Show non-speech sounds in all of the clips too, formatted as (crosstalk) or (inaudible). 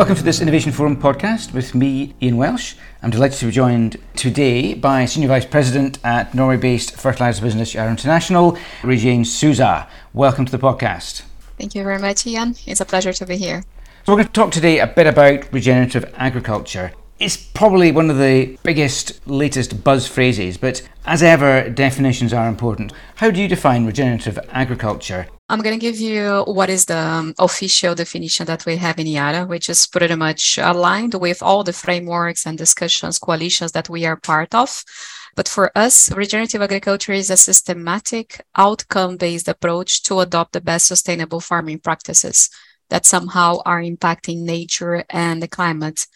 Welcome to this Innovation Forum podcast with me, Ian Welsh. I'm delighted to be joined today by Senior Vice President at Norway based fertiliser business Yara International, Rejane Souza. Welcome to the podcast. Thank you very much, Ian. It's a pleasure to be here. So, we're going to talk today a bit about regenerative agriculture. It's probably one of the biggest, latest buzz phrases, but as ever, definitions are important. How do you define regenerative agriculture? I'm going to give you what is the um, official definition that we have in Yara, which is pretty much aligned with all the frameworks and discussions, coalitions that we are part of. But for us, regenerative agriculture is a systematic, outcome based approach to adopt the best sustainable farming practices that somehow are impacting nature and the climate.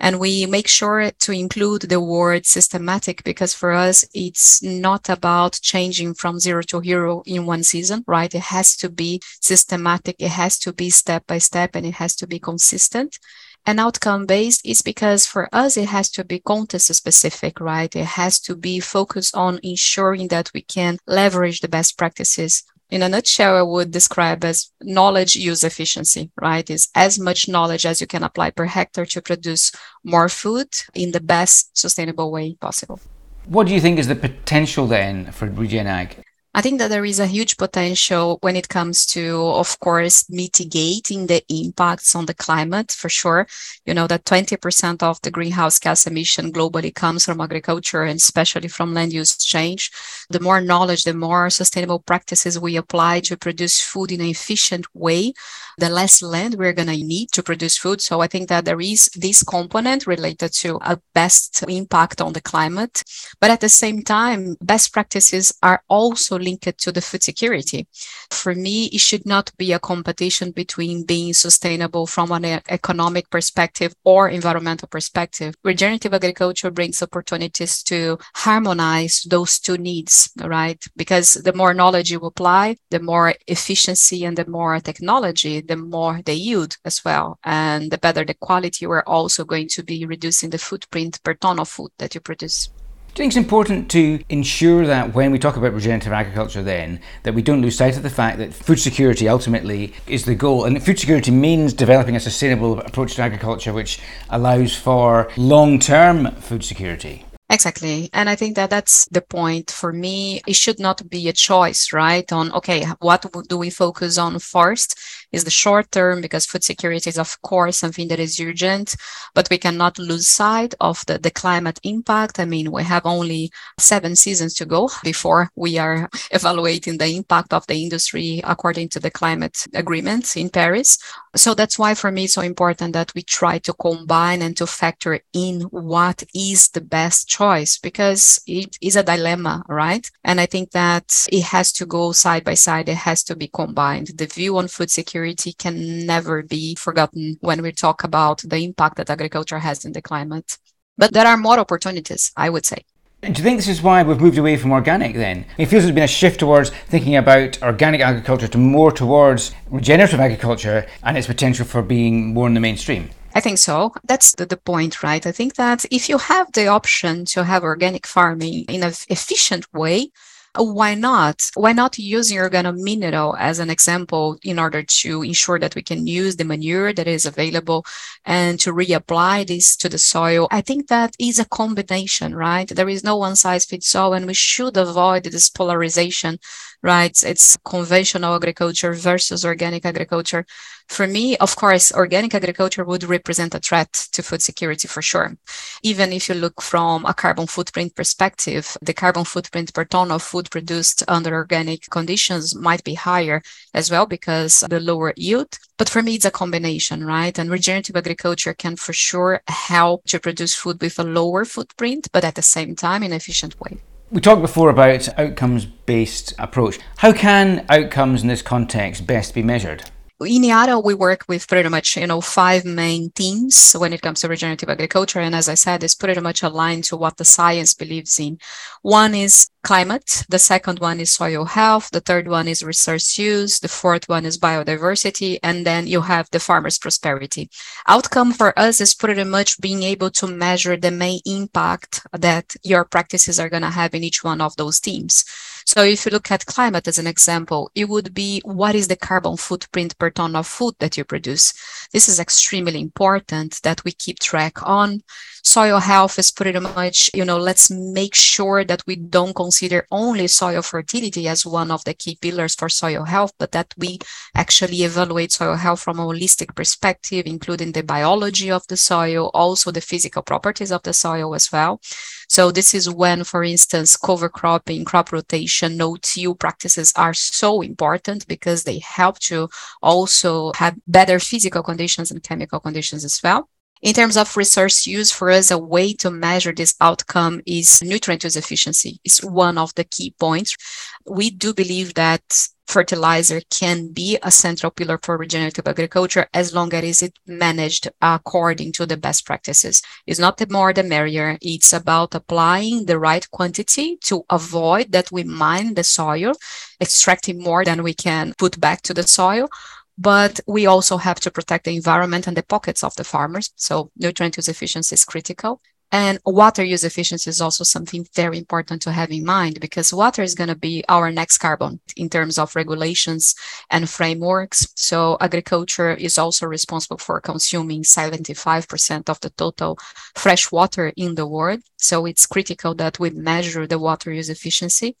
And we make sure to include the word systematic because for us, it's not about changing from zero to hero in one season, right? It has to be systematic. It has to be step by step and it has to be consistent. And outcome based is because for us, it has to be context specific, right? It has to be focused on ensuring that we can leverage the best practices in a nutshell, I would describe as knowledge use efficiency, right? Is as much knowledge as you can apply per hectare to produce more food in the best sustainable way possible. What do you think is the potential then for Regen Ag? I think that there is a huge potential when it comes to, of course, mitigating the impacts on the climate for sure. You know, that 20% of the greenhouse gas emission globally comes from agriculture and especially from land use change. The more knowledge, the more sustainable practices we apply to produce food in an efficient way, the less land we're going to need to produce food. So I think that there is this component related to a best impact on the climate. But at the same time, best practices are also linked to the food security. For me, it should not be a competition between being sustainable from an economic perspective or environmental perspective. Regenerative agriculture brings opportunities to harmonize those two needs, right? Because the more knowledge you apply, the more efficiency and the more technology, the more the yield as well. And the better the quality, we're also going to be reducing the footprint per ton of food that you produce. Do you think it's important to ensure that when we talk about regenerative agriculture, then that we don't lose sight of the fact that food security ultimately is the goal, and food security means developing a sustainable approach to agriculture which allows for long-term food security? Exactly. And I think that that's the point for me. It should not be a choice, right? On, okay, what do we focus on first? Is the short term because food security is, of course, something that is urgent, but we cannot lose sight of the, the climate impact. I mean, we have only seven seasons to go before we are (laughs) evaluating the impact of the industry according to the climate agreement in Paris. So that's why for me, it's so important that we try to combine and to factor in what is the best choice because it is a dilemma, right? And I think that it has to go side by side. It has to be combined. The view on food security can never be forgotten when we talk about the impact that agriculture has in the climate. But there are more opportunities, I would say. Do you think this is why we've moved away from organic then? It feels there's been a shift towards thinking about organic agriculture to more towards regenerative agriculture and its potential for being more in the mainstream. I think so. That's the, the point, right? I think that if you have the option to have organic farming in an efficient way, why not? Why not using organomineral as an example in order to ensure that we can use the manure that is available and to reapply this to the soil? I think that is a combination, right? There is no one size fits all, and we should avoid this polarization, right? It's conventional agriculture versus organic agriculture. For me, of course, organic agriculture would represent a threat to food security for sure. Even if you look from a carbon footprint perspective, the carbon footprint per ton of food produced under organic conditions might be higher as well because the lower yield. But for me, it's a combination, right? And regenerative agriculture can for sure help to produce food with a lower footprint, but at the same time in an efficient way. We talked before about outcomes based approach. How can outcomes in this context best be measured? In Yara, we work with pretty much, you know, five main themes when it comes to regenerative agriculture. And as I said, it's pretty much aligned to what the science believes in. One is climate. The second one is soil health. The third one is resource use. The fourth one is biodiversity. And then you have the farmer's prosperity. Outcome for us is pretty much being able to measure the main impact that your practices are going to have in each one of those teams. So if you look at climate as an example, it would be what is the carbon footprint per ton of food that you produce? This is extremely important that we keep track on. Soil health is pretty much, you know, let's make sure that we don't consider only soil fertility as one of the key pillars for soil health, but that we actually evaluate soil health from a holistic perspective, including the biology of the soil, also the physical properties of the soil as well. So this is when, for instance, cover cropping, crop rotation, no-till practices are so important because they help to also have better physical conditions and chemical conditions as well. In terms of resource use, for us, a way to measure this outcome is nutrient use efficiency. It's one of the key points. We do believe that fertilizer can be a central pillar for regenerative agriculture as long as it's managed according to the best practices. It's not the more the merrier. It's about applying the right quantity to avoid that we mine the soil, extracting more than we can put back to the soil but we also have to protect the environment and the pockets of the farmers. So nutrient use efficiency is critical. And water use efficiency is also something very important to have in mind because water is going to be our next carbon in terms of regulations and frameworks. So agriculture is also responsible for consuming 75% of the total fresh water in the world. So it's critical that we measure the water use efficiency.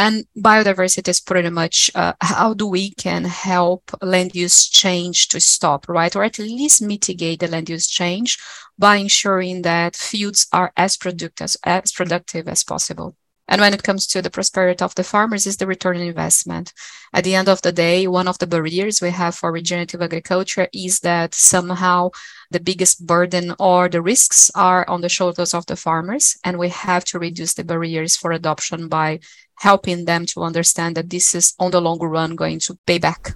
And biodiversity is pretty much uh, how do we can help land use change to stop, right? Or at least mitigate the land use change by ensuring that fields are as productive as, as productive as possible. And when it comes to the prosperity of the farmers is the return on investment. At the end of the day, one of the barriers we have for regenerative agriculture is that somehow the biggest burden or the risks are on the shoulders of the farmers. And we have to reduce the barriers for adoption by helping them to understand that this is on the long run going to pay back.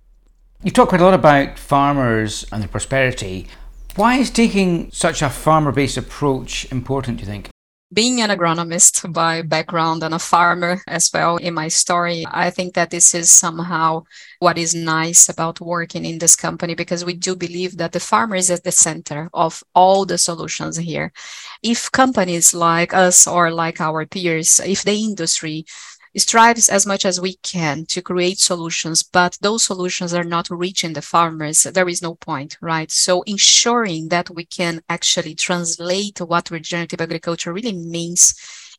You talk quite a lot about farmers and their prosperity. Why is taking such a farmer based approach important, do you think? Being an agronomist by background and a farmer as well in my story, I think that this is somehow what is nice about working in this company because we do believe that the farmer is at the center of all the solutions here. If companies like us or like our peers, if the industry strives as much as we can to create solutions, but those solutions are not reaching the farmers, there is no point, right? So ensuring that we can actually translate what regenerative agriculture really means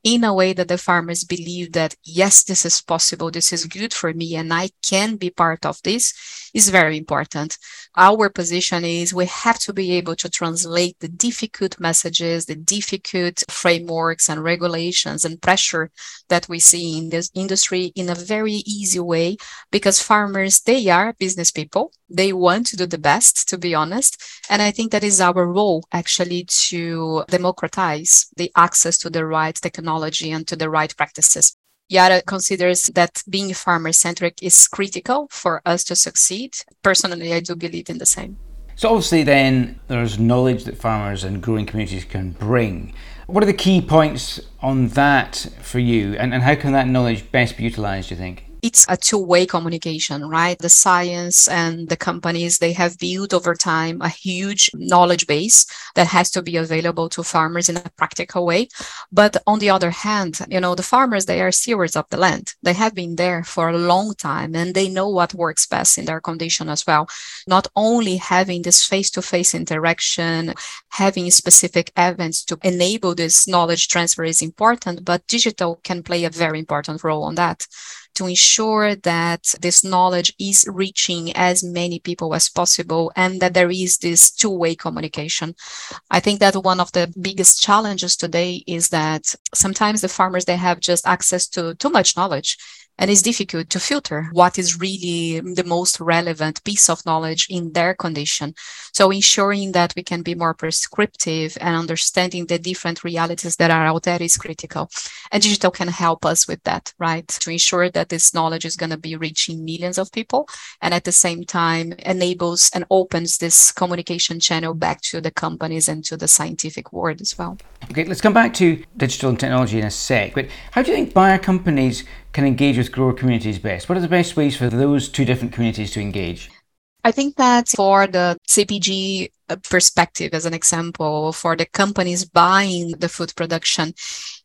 in a way that the farmers believe that, yes, this is possible, this is good for me, and I can be part of this is very important. Our position is we have to be able to translate the difficult messages, the difficult frameworks and regulations and pressure that we see in this industry in a very easy way because farmers, they are business people. They want to do the best, to be honest. And I think that is our role actually to democratize the access to the right technology and to the right practices. Yara considers that being farmer centric is critical for us to succeed. Personally, I do believe in the same. So, obviously, then there's knowledge that farmers and growing communities can bring. What are the key points on that for you, and, and how can that knowledge best be utilized, do you think? It's a two-way communication, right? The science and the companies, they have built over time a huge knowledge base that has to be available to farmers in a practical way. But on the other hand, you know, the farmers, they are stewards of the land. They have been there for a long time and they know what works best in their condition as well. Not only having this face-to-face interaction, having specific events to enable this knowledge transfer is important, but digital can play a very important role on that to ensure that this knowledge is reaching as many people as possible and that there is this two-way communication. I think that one of the biggest challenges today is that sometimes the farmers they have just access to too much knowledge and it's difficult to filter what is really the most relevant piece of knowledge in their condition. So ensuring that we can be more prescriptive and understanding the different realities that are out there is critical. And digital can help us with that, right? To ensure that this knowledge is going to be reaching millions of people and at the same time enables and opens this communication channel back to the companies and to the scientific world as well. Okay, let's come back to digital and technology in a sec. But how do you think buyer companies can engage with grower communities best? What are the best ways for those two different communities to engage? I think that for the CPG uh, perspective, as an example, for the companies buying the food production,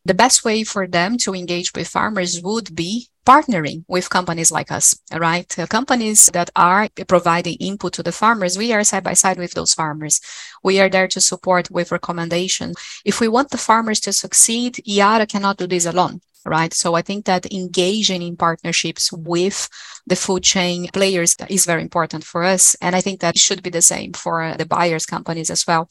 the best way for them to engage with farmers would be partnering with companies like us, right? Uh, companies that are providing input to the farmers, we are side by side with those farmers. We are there to support with recommendations. If we want the farmers to succeed, Yara cannot do this alone right? So I think that engaging in partnerships with the food chain players is very important for us. And I think that should be the same for the buyers companies as well.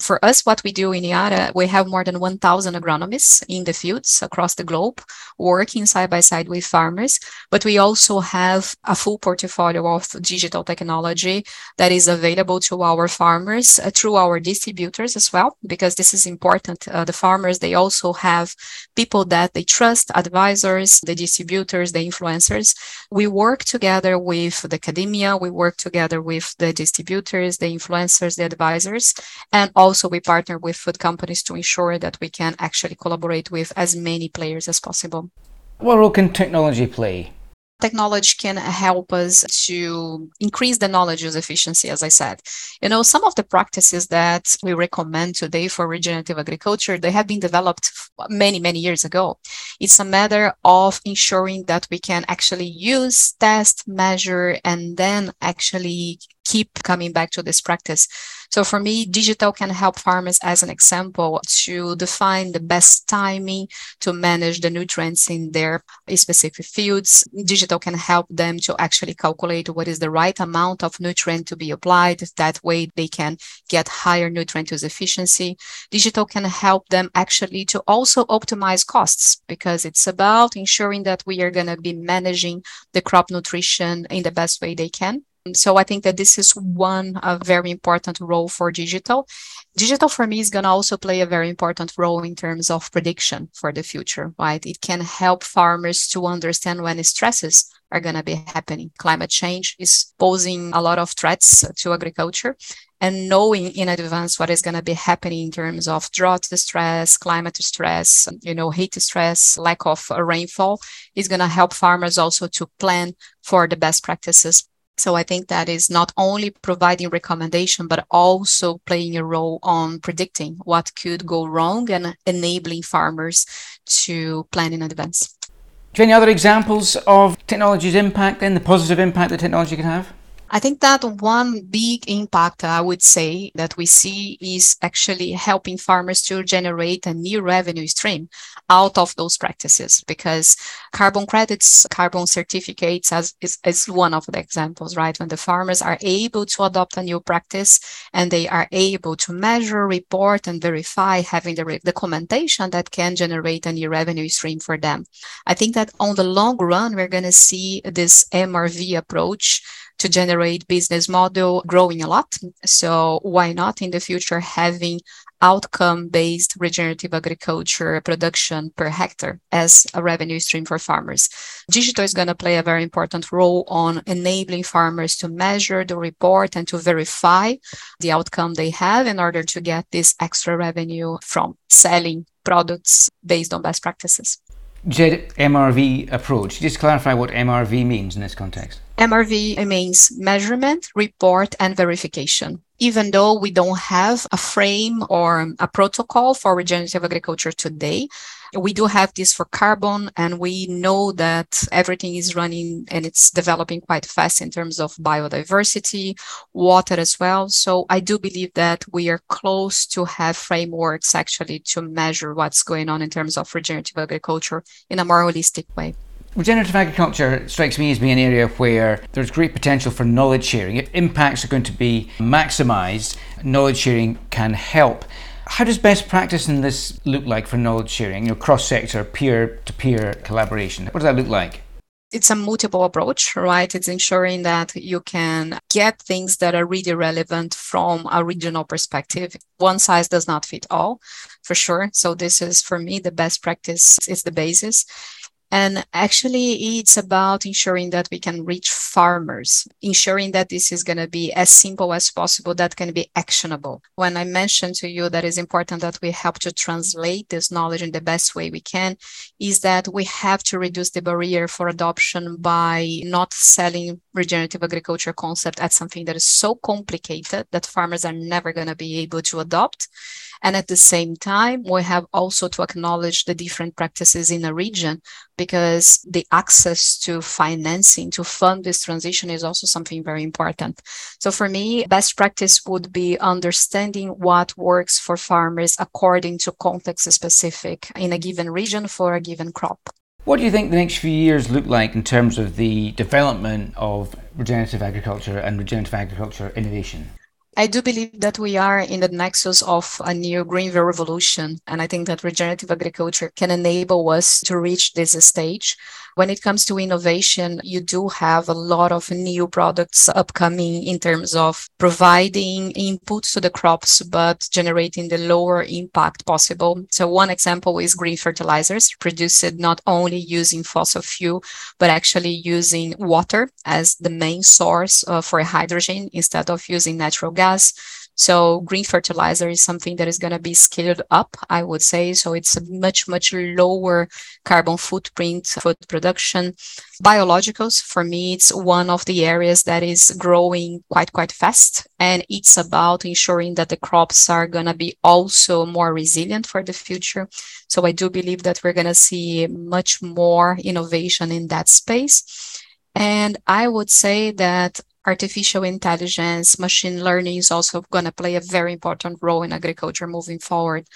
For us, what we do in Yara, we have more than 1,000 agronomists in the fields across the globe working side by side with farmers. But we also have a full portfolio of digital technology that is available to our farmers uh, through our distributors as well, because this is important. Uh, the farmers, they also have people that they trust, advisors, the distributors, the influencers. We work together with the academia, we work together with the distributors, the influencers, the advisors, and also we partner with food companies to ensure that we can actually collaborate with as many players as possible. What role can technology play? Technology can help us to increase the knowledge use efficiency, as I said. You know, some of the practices that we recommend today for regenerative agriculture, they have been developed many, many years ago. It's a matter of ensuring that we can actually use, test, measure, and then actually keep coming back to this practice. So for me, digital can help farmers as an example to define the best timing to manage the nutrients in their specific fields. Digital can help them to actually calculate what is the right amount of nutrient to be applied. That way they can get higher nutrient use efficiency. Digital can help them actually to also optimize costs because it's about ensuring that we are going to be managing the crop nutrition in the best way they can. So I think that this is one a very important role for digital. Digital for me is going to also play a very important role in terms of prediction for the future, right? It can help farmers to understand when stresses are going to be happening. Climate change is posing a lot of threats to agriculture and knowing in advance what is going to be happening in terms of drought stress, climate stress, you know, heat stress, lack of rainfall is going to help farmers also to plan for the best practices so I think that is not only providing recommendation, but also playing a role on predicting what could go wrong and enabling farmers to plan in advance. Do you have any other examples of technology's impact and the positive impact that technology can have? I think that one big impact I would say that we see is actually helping farmers to generate a new revenue stream out of those practices because carbon credits, carbon certificates as is, is one of the examples, right? When the farmers are able to adopt a new practice and they are able to measure, report, and verify having the documentation that can generate a new revenue stream for them. I think that on the long run, we're going to see this MRV approach to generate business model growing a lot. So why not in the future having outcome based regenerative agriculture production per hectare as a revenue stream for farmers. Digital is going to play a very important role on enabling farmers to measure the report and to verify the outcome they have in order to get this extra revenue from selling products based on best practices. MRV approach. Just clarify what MRV means in this context. MRV means measurement, report, and verification. Even though we don't have a frame or a protocol for regenerative agriculture today, we do have this for carbon, and we know that everything is running and it's developing quite fast in terms of biodiversity, water as well. So I do believe that we are close to have frameworks actually to measure what's going on in terms of regenerative agriculture in a more holistic way. Regenerative agriculture strikes me as being an area where there's great potential for knowledge sharing. If impacts are going to be maximised, knowledge sharing can help. How does best practice in this look like for knowledge sharing, your cross sector, peer to peer collaboration? What does that look like? it's a multiple approach, right? It's ensuring that you can get things that are really relevant from a regional perspective. One size does not fit all, for sure. So this is for me the best practice. It's the basis. And actually, it's about ensuring that we can reach farmers, ensuring that this is going to be as simple as possible, that can be actionable. When I mentioned to you that it's important that we help to translate this knowledge in the best way we can, is that we have to reduce the barrier for adoption by not selling regenerative agriculture concept as something that is so complicated that farmers are never going to be able to adopt and at the same time, we have also to acknowledge the different practices in a region because the access to financing to fund this transition is also something very important. So for me, best practice would be understanding what works for farmers according to context specific in a given region for a given crop. What do you think the next few years look like in terms of the development of regenerative agriculture and regenerative agriculture innovation? I do believe that we are in the nexus of a new green revolution. And I think that regenerative agriculture can enable us to reach this stage when it comes to innovation, you do have a lot of new products upcoming in terms of providing inputs to the crops, but generating the lower impact possible. So one example is green fertilizers produced not only using fossil fuel, but actually using water as the main source uh, for hydrogen instead of using natural gas. So green fertilizer is something that is going to be scaled up, I would say. So it's a much, much lower carbon footprint food production. Biologicals, for me, it's one of the areas that is growing quite, quite fast. And it's about ensuring that the crops are going to be also more resilient for the future. So I do believe that we're going to see much more innovation in that space. And I would say that artificial intelligence, machine learning is also going to play a very important role in agriculture moving forward.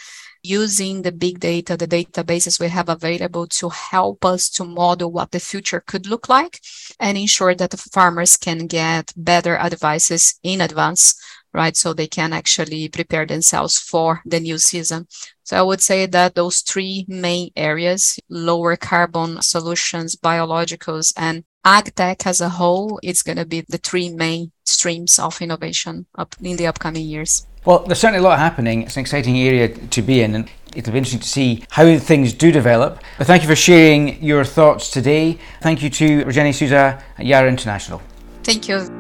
Using the big data, the databases we have available to help us to model what the future could look like and ensure that the farmers can get better advices in advance, right? So they can actually prepare themselves for the new season. So I would say that those three main areas, lower carbon solutions, biologicals, and agtech as a whole, it's going to be the three main streams of innovation up in the upcoming years. Well, there's certainly a lot happening. It's an exciting area to be in, and it'll be interesting to see how things do develop. But thank you for sharing your thoughts today. Thank you to Rejane Souza at Yara International. Thank you.